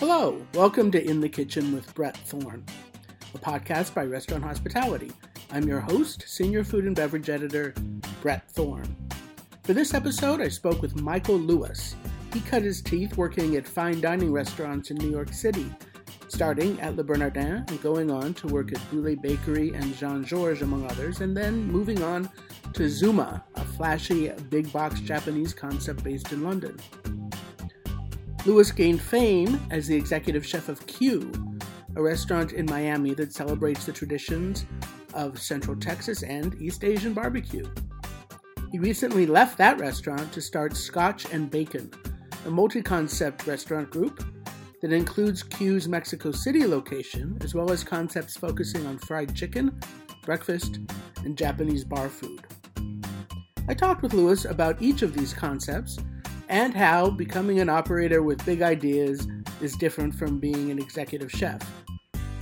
Hello, welcome to In the Kitchen with Brett Thorne, a podcast by Restaurant Hospitality. I'm your host, Senior Food and Beverage Editor, Brett Thorne. For this episode, I spoke with Michael Lewis. He cut his teeth working at fine dining restaurants in New York City, starting at Le Bernardin and going on to work at Bouley Bakery and Jean Georges, among others, and then moving on to Zuma, a flashy big box Japanese concept based in London. Lewis gained fame as the executive chef of Kyu, a restaurant in Miami that celebrates the traditions of Central Texas and East Asian barbecue. He recently left that restaurant to start Scotch and Bacon, a multi concept restaurant group that includes Kyu's Mexico City location, as well as concepts focusing on fried chicken, breakfast, and Japanese bar food. I talked with Lewis about each of these concepts and how becoming an operator with big ideas is different from being an executive chef.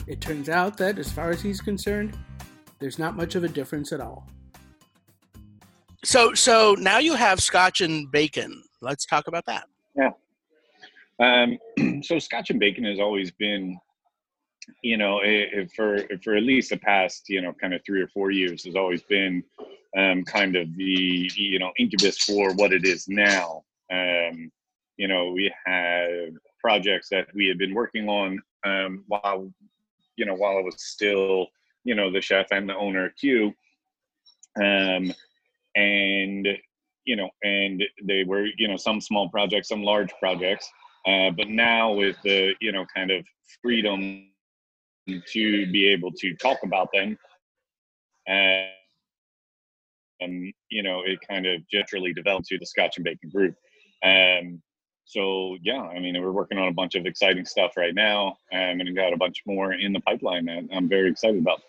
It turns out that, as far as he's concerned, there's not much of a difference at all. So, so now you have Scotch and bacon. Let's talk about that. Yeah. Um, so Scotch and bacon has always been, you know, it, for for at least the past, you know, kind of three or four years, has always been um, kind of the you know incubus for what it is now. Um, you know, we had projects that we had been working on um, while, you know, while I was still, you know, the chef and the owner of Kyu. Um, and, you know, and they were, you know, some small projects, some large projects. Uh, but now with the, you know, kind of freedom to be able to talk about them, and, and you know, it kind of generally developed to the Scotch and Bacon group. Um, so yeah, I mean, we're working on a bunch of exciting stuff right now, um, and got a bunch more in the pipeline that I'm very excited about.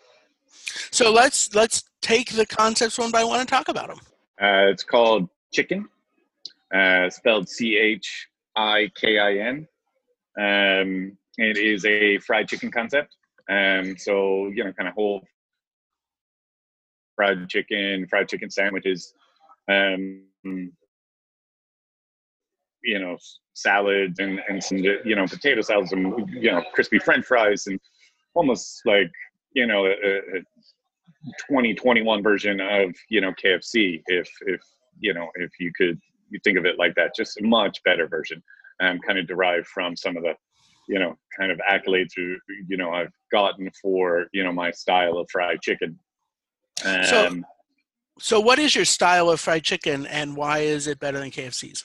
So let's let's take the concepts one by one and talk about them. Uh, it's called Chicken, uh, spelled C H I K I N. Um, it is a fried chicken concept. Um, so you know, kind of whole fried chicken, fried chicken sandwiches. Um, you know salads and and some you know potato salads and you know crispy French fries and almost like you know a, a 2021 version of you know KFC if if you know if you could you think of it like that. Just a much better version um kind of derived from some of the you know kind of accolades you know I've gotten for you know my style of fried chicken. Um, so so what is your style of fried chicken and why is it better than KFC's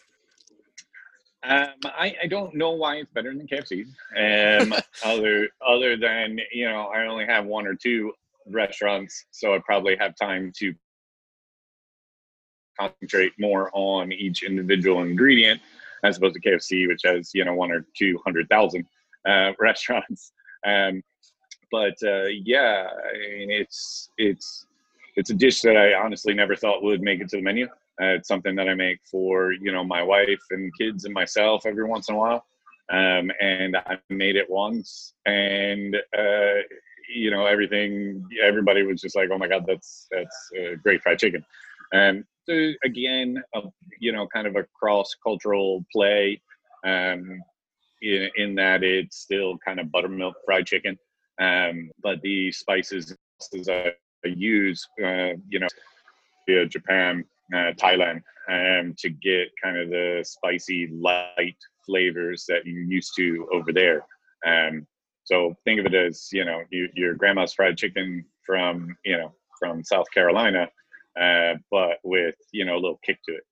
um, I, I don't know why it's better than KFC. Um, other other than you know, I only have one or two restaurants, so I probably have time to concentrate more on each individual ingredient as opposed to KFC, which has you know one or two hundred thousand uh, restaurants. Um, but uh, yeah, I mean, it's it's it's a dish that I honestly never thought would make it to the menu. Uh, it's something that I make for you know my wife and kids and myself every once in a while. Um, and I made it once, and uh, you know everything. Everybody was just like, "Oh my god, that's that's uh, great fried chicken." And so again, you know, kind of a cross cultural play. Um, in, in that it's still kind of buttermilk fried chicken, um, but the spices I use, uh, you know, Japan uh, Thailand um, to get kind of the spicy light flavors that you're used to over there. Um, so think of it as you know you, your grandma's fried chicken from you know from South Carolina, uh, but with you know a little kick to it.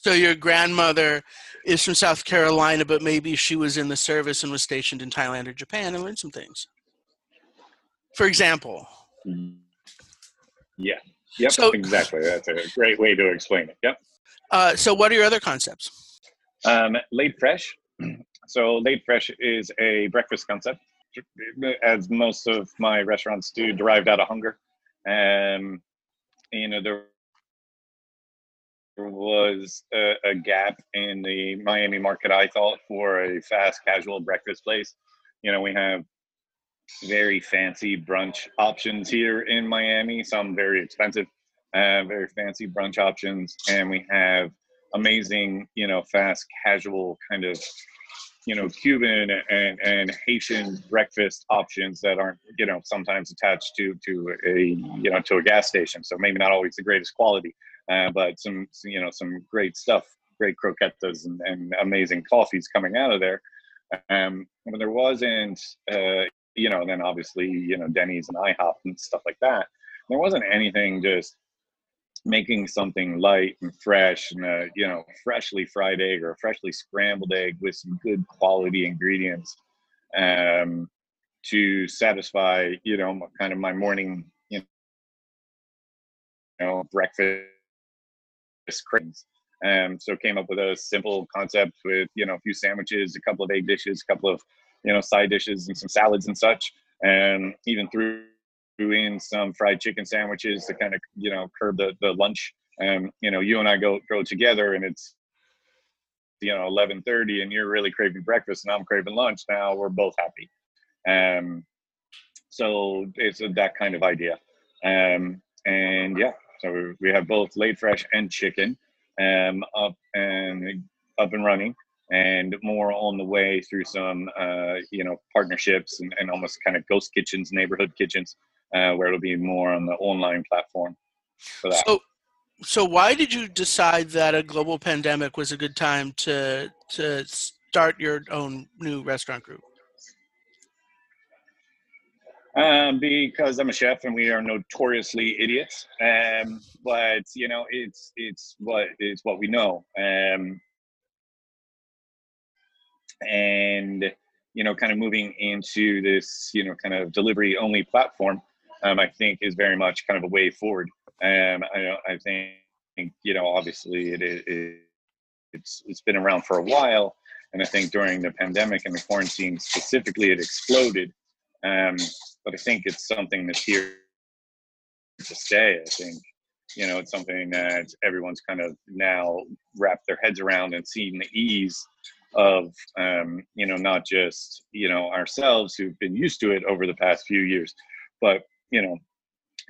So your grandmother is from South Carolina, but maybe she was in the service and was stationed in Thailand or Japan and learned some things. For example. Yeah. Yep, so, exactly. That's a great way to explain it. Yep. Uh, so, what are your other concepts? Um, laid fresh. So, laid fresh is a breakfast concept, as most of my restaurants do, derived out of hunger. Um, you know, there was a, a gap in the Miami market, I thought, for a fast casual breakfast place. You know, we have very fancy brunch options here in Miami, some very expensive, uh, very fancy brunch options. And we have amazing, you know, fast casual kind of you know Cuban and and Haitian breakfast options that aren't you know sometimes attached to to a you know to a gas station. So maybe not always the greatest quality, uh, but some you know some great stuff, great croquetas and, and amazing coffees coming out of there. Um, when there wasn't, uh, you know, then obviously you know Denny's and IHOP and stuff like that. There wasn't anything just making something light and fresh and a you know freshly fried egg or a freshly scrambled egg with some good quality ingredients um, to satisfy you know kind of my morning you know breakfast cravings. Um, so came up with a simple concept with you know a few sandwiches, a couple of egg dishes, a couple of you know side dishes, and some salads and such, and even through in some fried chicken sandwiches to kind of you know curb the the lunch. And you know, you and I go go together, and it's you know 11:30, and you're really craving breakfast, and I'm craving lunch. Now we're both happy. Um, so it's that kind of idea. Um, and yeah, so we have both laid fresh and chicken um, up and up and running and more on the way through some uh, you know partnerships and, and almost kind of ghost kitchens neighborhood kitchens uh, where it'll be more on the online platform for that. So, so why did you decide that a global pandemic was a good time to to start your own new restaurant group? Um, because I'm a chef and we are notoriously idiots. Um, but you know, it's it's what it's what we know. Um, and you know, kind of moving into this, you know, kind of delivery only platform um, I think is very much kind of a way forward. Um, I, I think, you know, obviously it, it, it's, it's been around for a while. And I think during the pandemic and the quarantine specifically, it exploded. Um, but I think it's something that's here to stay. I think, you know, it's something that everyone's kind of now wrapped their heads around and seen the ease of um, you know not just you know ourselves who've been used to it over the past few years but you know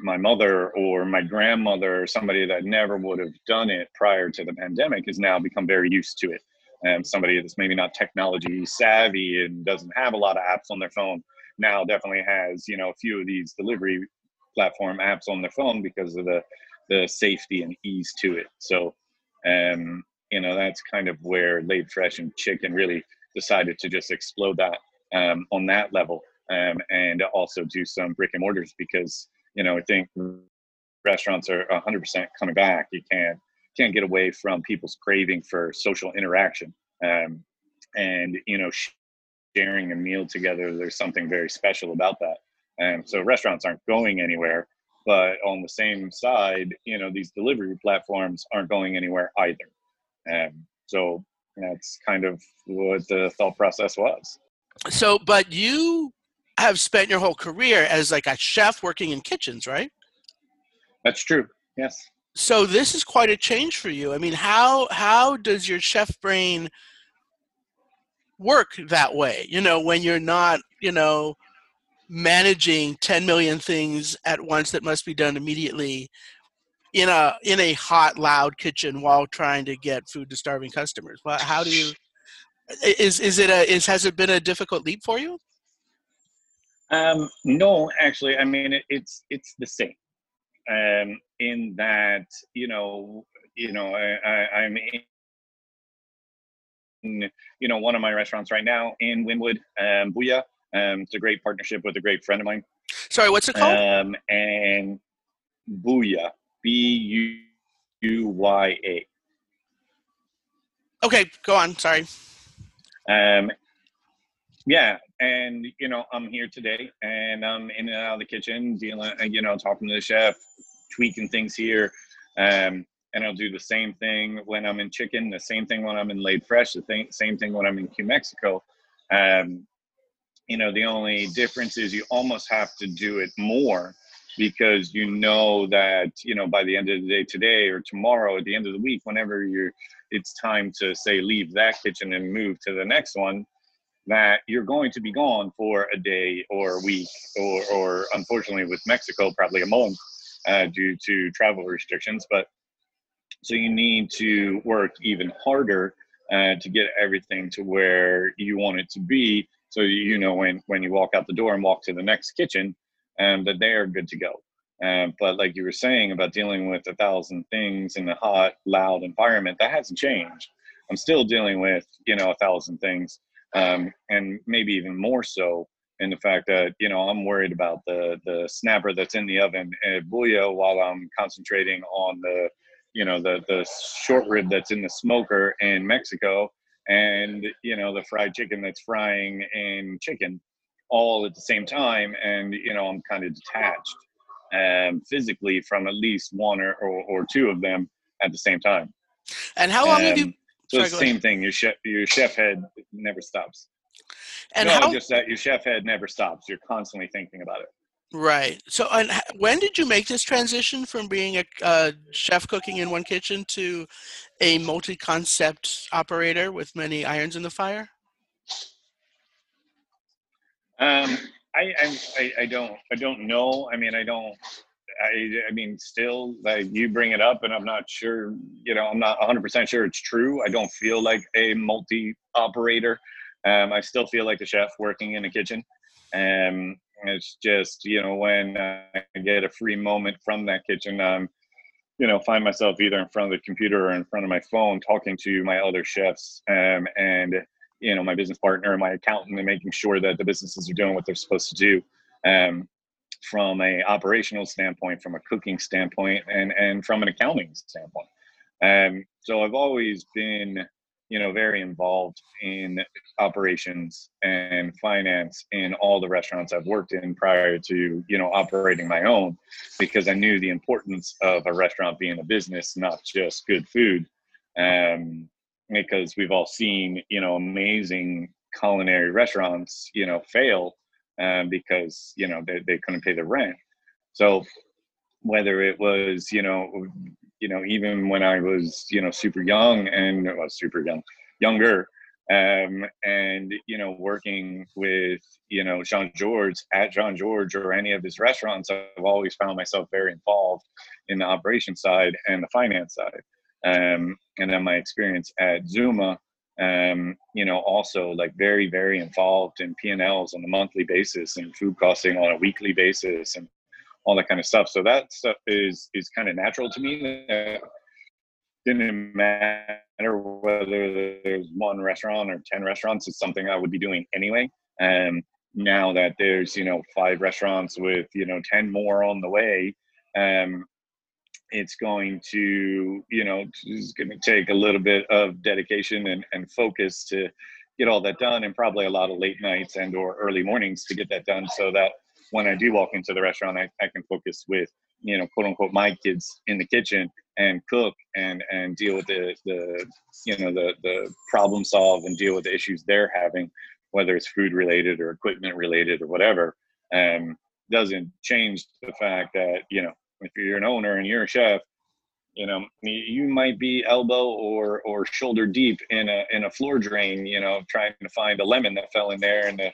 my mother or my grandmother or somebody that never would have done it prior to the pandemic has now become very used to it. And somebody that's maybe not technology savvy and doesn't have a lot of apps on their phone now definitely has you know a few of these delivery platform apps on their phone because of the the safety and ease to it. So um you know that's kind of where laid fresh and chicken really decided to just explode that um, on that level um, and also do some brick and mortars because you know I think restaurants are 100% coming back. You can't can't get away from people's craving for social interaction, um, and you know sharing a meal together. There's something very special about that. And so restaurants aren't going anywhere, but on the same side, you know these delivery platforms aren't going anywhere either. Um, so that's kind of what the thought process was. So, but you have spent your whole career as like a chef working in kitchens, right? That's true. Yes. So this is quite a change for you. I mean, how how does your chef brain work that way? You know, when you're not, you know, managing 10 million things at once that must be done immediately in a in a hot loud kitchen while trying to get food to starving customers. Well, how do you is is it a is has it been a difficult leap for you? Um, no, actually, I mean it, it's it's the same. Um, in that you know, you know, I, am in you know one of my restaurants right now in Wynwood, um, Buya. Um, it's a great partnership with a great friend of mine. Sorry, what's it called? Um, and Buya, B U U Y A. Okay, go on. Sorry. Um, yeah, and you know i'm here today and i'm in and out of the kitchen dealing you know talking to the chef tweaking things here um, and i'll do the same thing when i'm in chicken the same thing when i'm in laid fresh the thing, same thing when i'm in Kyu mexico um, you know the only difference is you almost have to do it more because you know that you know by the end of the day today or tomorrow at the end of the week whenever you're it's time to say leave that kitchen and move to the next one that you're going to be gone for a day or a week or, or unfortunately with Mexico, probably a month uh, due to travel restrictions. But so you need to work even harder uh, to get everything to where you want it to be. So you know when when you walk out the door and walk to the next kitchen, um, that they are good to go. Um, but like you were saying about dealing with a thousand things in a hot, loud environment, that hasn't changed. I'm still dealing with you know a thousand things, um, and maybe even more so in the fact that you know I'm worried about the the snapper that's in the oven at Buya while I'm concentrating on the you know the the short rib that's in the smoker in Mexico and you know the fried chicken that's frying in chicken all at the same time and you know I'm kind of detached um, physically from at least one or, or, or, two of them at the same time. And how long um, have you? So Sorry, the same thing. Your chef, your chef head never stops. And no, how, just that your chef head never stops. You're constantly thinking about it. Right. So, and when did you make this transition from being a uh, chef cooking in one kitchen to a multi-concept operator with many irons in the fire? Um, I, I, I don't, I don't know. I mean, I don't. I, I mean, still, like you bring it up, and I'm not sure. You know, I'm not 100 percent sure it's true. I don't feel like a multi-operator. Um, I still feel like a chef working in a kitchen. Um, it's just you know when I get a free moment from that kitchen, um, you know, find myself either in front of the computer or in front of my phone talking to my other chefs, um, and you know my business partner and my accountant, and making sure that the businesses are doing what they're supposed to do. Um, from a operational standpoint, from a cooking standpoint, and and from an accounting standpoint. Um, so I've always been you know very involved in operations and finance in all the restaurants I've worked in prior to you know operating my own because I knew the importance of a restaurant being a business not just good food um, because we've all seen you know amazing culinary restaurants you know fail um, because you know they, they couldn't pay the rent so whether it was you know you know, even when I was, you know, super young and well, super young, younger, um, and you know, working with you know Jean Georges at Jean Georges or any of his restaurants, I've always found myself very involved in the operation side and the finance side. Um, and then my experience at Zuma, um, you know, also like very, very involved in P and Ls on a monthly basis and food costing on a weekly basis and all that kind of stuff. So that stuff is is kind of natural to me. Didn't matter whether there's one restaurant or ten restaurants. It's something I would be doing anyway. And now that there's you know five restaurants with you know ten more on the way, um, it's going to you know it's going to take a little bit of dedication and, and focus to get all that done and probably a lot of late nights and or early mornings to get that done so that when I do walk into the restaurant, I, I can focus with, you know, quote unquote, my kids in the kitchen and cook and, and deal with the, the, you know, the, the problem solve and deal with the issues they're having, whether it's food related or equipment related or whatever. Um, doesn't change the fact that, you know, if you're an owner and you're a chef, you know you might be elbow or or shoulder deep in a in a floor drain you know trying to find a lemon that fell in there and to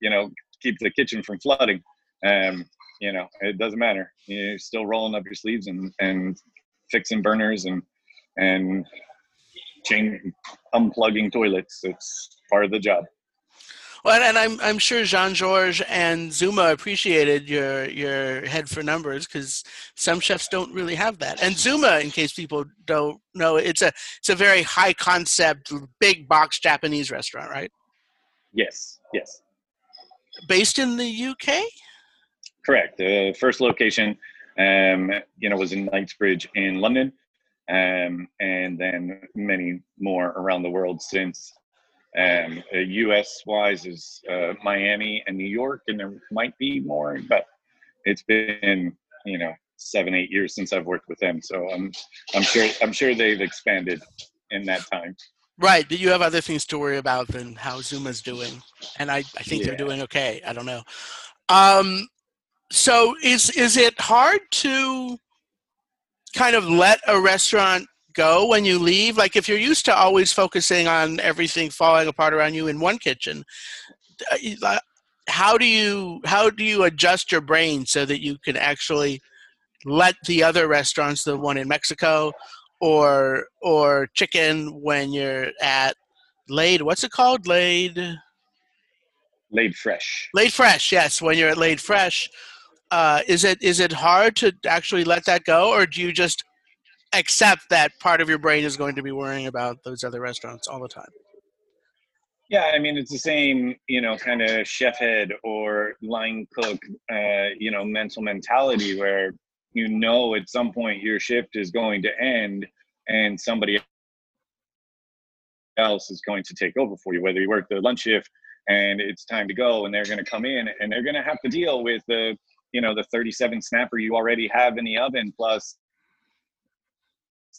you know keep the kitchen from flooding um, you know, it doesn't matter. You're still rolling up your sleeves and, and fixing burners and and changing unplugging toilets. It's part of the job. Well, and I'm I'm sure Jean Georges and Zuma appreciated your your head for numbers because some chefs don't really have that. And Zuma, in case people don't know, it's a it's a very high concept, big box Japanese restaurant, right? Yes. Yes. Based in the UK. Correct. The first location, um, you know, was in Knightsbridge in London, um, and then many more around the world since. Um, U.S. Uh, wise is uh, Miami and New York, and there might be more, but it's been you know seven eight years since I've worked with them, so I'm I'm sure I'm sure they've expanded in that time. Right, but you have other things to worry about than how Zuma's doing, and I I think yeah. they're doing okay. I don't know. Um, so is is it hard to kind of let a restaurant go when you leave like if you're used to always focusing on everything falling apart around you in one kitchen uh, how do you how do you adjust your brain so that you can actually let the other restaurants the one in mexico or or chicken when you're at Laid. What's it called? Laid. Laid fresh. Laid fresh. Yes, when you're at Laid fresh, uh, is it is it hard to actually let that go, or do you just accept that part of your brain is going to be worrying about those other restaurants all the time? Yeah, I mean it's the same, you know, kind of chef head or line cook, uh, you know, mental mentality where you know at some point your shift is going to end and somebody else is going to take over for you, whether you work the lunch shift and it's time to go and they're going to come in and they're going to have to deal with the, you know, the 37 snapper you already have in the oven plus,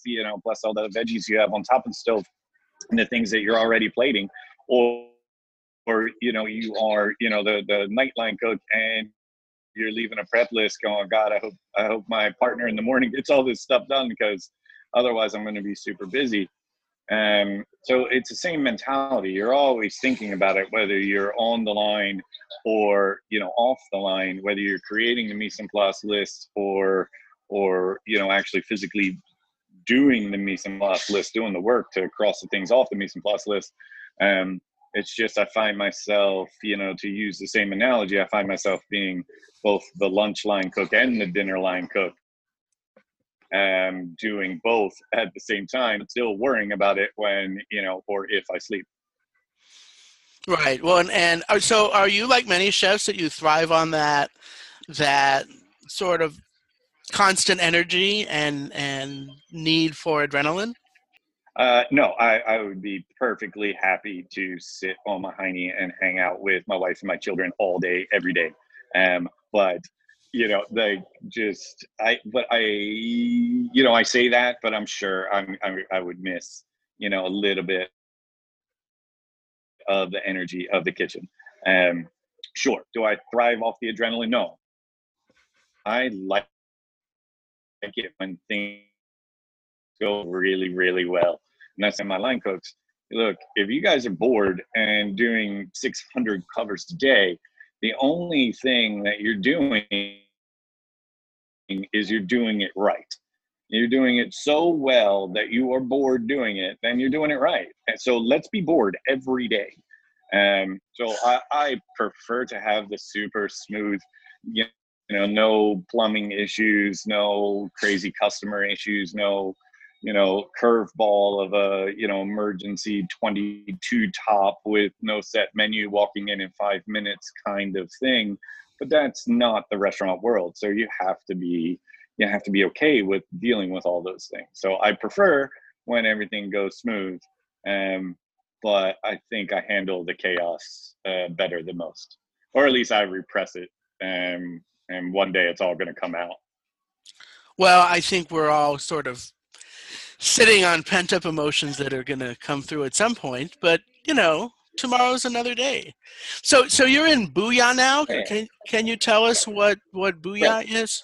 you know, plus all the veggies you have on top of the stove and the things that you're already plating or, or, you know, you are, you know, the, the nightline cook and you're leaving a prep list going, God, I hope, I hope my partner in the morning gets all this stuff done because otherwise I'm going to be super busy um, so it's the same mentality. You're always thinking about it, whether you're on the line or you know off the line, whether you're creating the mise en place list or or you know actually physically doing the mise en place list, doing the work to cross the things off the mise en place list. Um, it's just I find myself, you know, to use the same analogy, I find myself being both the lunch line cook and the dinner line cook um, doing both at the same time, still worrying about it when, you know, or if I sleep. Right. Well, and, and uh, so are you like many chefs that you thrive on that, that sort of constant energy and, and need for adrenaline? Uh, no, I, I would be perfectly happy to sit on my hiney and hang out with my wife and my children all day, every day. Um, but you know they just i but i you know i say that but i'm sure i'm, I'm i would miss you know a little bit of the energy of the kitchen um sure do i thrive off the adrenaline no i like it when things go really really well and that's in my line cooks look if you guys are bored and doing 600 covers a day the only thing that you're doing is you're doing it right. You're doing it so well that you are bored doing it, then you're doing it right. And so let's be bored every day. Um, so I, I prefer to have the super smooth, you know, no plumbing issues, no crazy customer issues, no you know, curveball of a, you know, emergency 22 top with no set menu walking in in five minutes kind of thing. But that's not the restaurant world. So you have to be, you have to be okay with dealing with all those things. So I prefer when everything goes smooth. Um, but I think I handle the chaos uh, better than most, or at least I repress it. Um, and one day it's all going to come out. Well, I think we're all sort of sitting on pent up emotions that are going to come through at some point. But you know, tomorrow's another day. So, so you're in Buya now. Can can you tell us what what Buya is?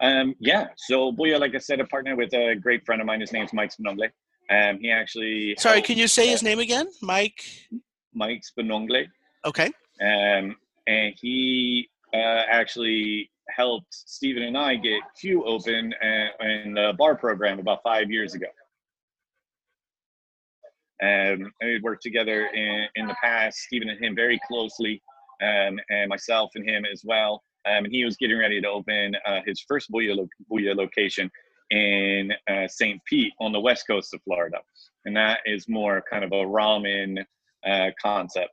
Um, yeah. So Buya, like I said, a partner with a great friend of mine. His name's Mike Spinongle. Um, he actually. Sorry, helped, can you say uh, his name again, Mike? Mike Spinongle. Okay. Um, and he uh, actually helped Steven and I get Kyu open in the bar program about five years ago. Um, and we worked together in, in the past, Steven and him very closely, um, and myself and him as well. Um, and he was getting ready to open uh, his first Buya, lo- Buya location in uh, St. Pete on the west coast of Florida. And that is more kind of a ramen uh, concept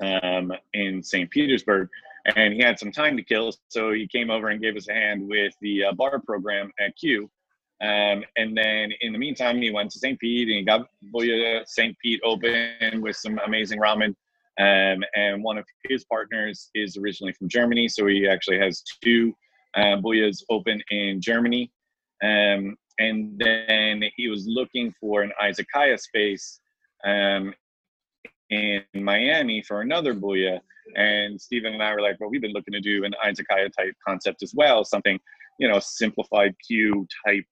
um, in St. Petersburg and he had some time to kill, so he came over and gave us a hand with the uh, bar program at Kyu. Um, and then in the meantime, he went to St. Pete and he got Buya St. Pete open with some amazing ramen. Um, and one of his partners is originally from Germany, so he actually has two uh, Buyas open in Germany. Um, and then he was looking for an izakaya space um, in Miami for another Buya. And Steven and I were like, well, we've been looking to do an izakaya type concept as well, something, you know, simplified Kyu type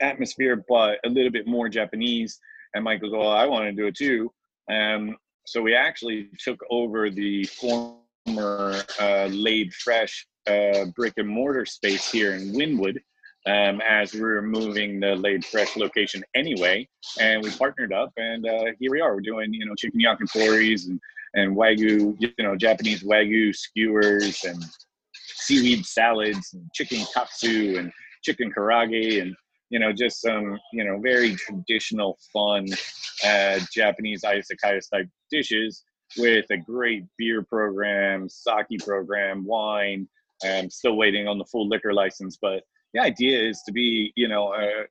atmosphere, but a little bit more Japanese. And Mike goes, well, I want to do it too. Um, so we actually took over the former uh, laid fresh uh, brick and mortar space here in Wynwood um, as we were moving the Laid Fresh location anyway, and we partnered up, and uh, here we are. We're doing you know chicken yakinitori's and and wagyu, you know Japanese wagyu skewers and seaweed salads and chicken katsu and chicken karaage and you know just some you know very traditional fun uh, Japanese izakaya type dishes with a great beer program, sake program, wine. I'm still waiting on the full liquor license, but the idea is to be, you know, a,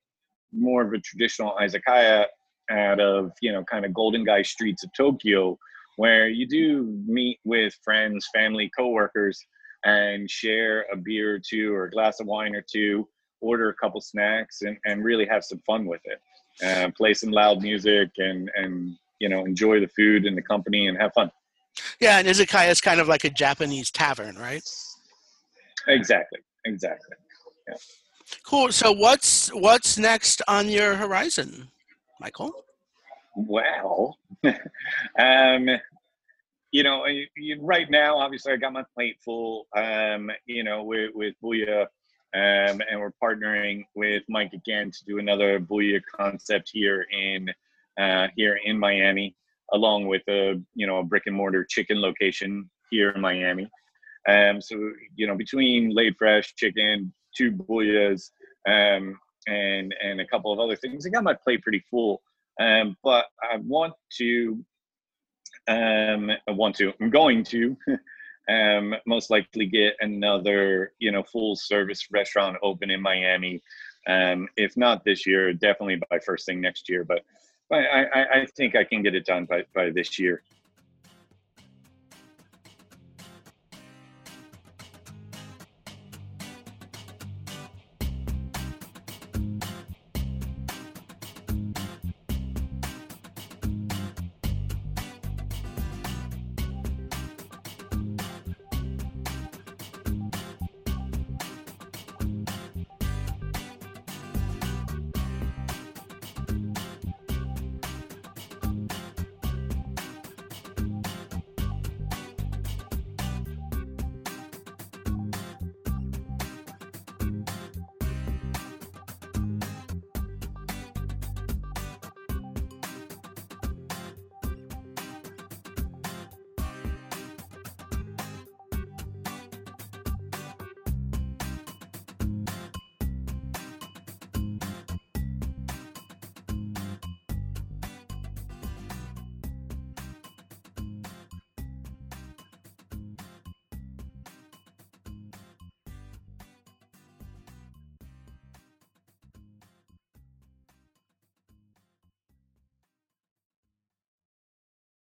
more of a traditional izakaya out of, you know, kind of Golden Gai streets of Tokyo, where you do meet with friends, family, coworkers, and share a beer or two or a glass of wine or two, order a couple snacks, and, and really have some fun with it. Uh, play some loud music and and you know enjoy the food and the company and have fun. Yeah, and izakaya is kind of like a Japanese tavern, right? Exactly. Exactly. Yeah. Cool. So what's what's next on your horizon, Michael? Well, um, you know, right now, obviously, I got my plate full. Um, you know, with with Buya, um, and we're partnering with Mike again to do another Buya concept here in uh, here in Miami, along with a you know a brick and mortar chicken location here in Miami. Um, so you know, between laid fresh chicken, two Buyas, um, and and a couple of other things, I got my plate pretty full. Um, but I want to, um, I want to, I'm going to, um, most likely get another, you know, full service restaurant open in Miami. Um, if not this year, definitely by first thing next year. But I, I, I think I can get it done by, by this year.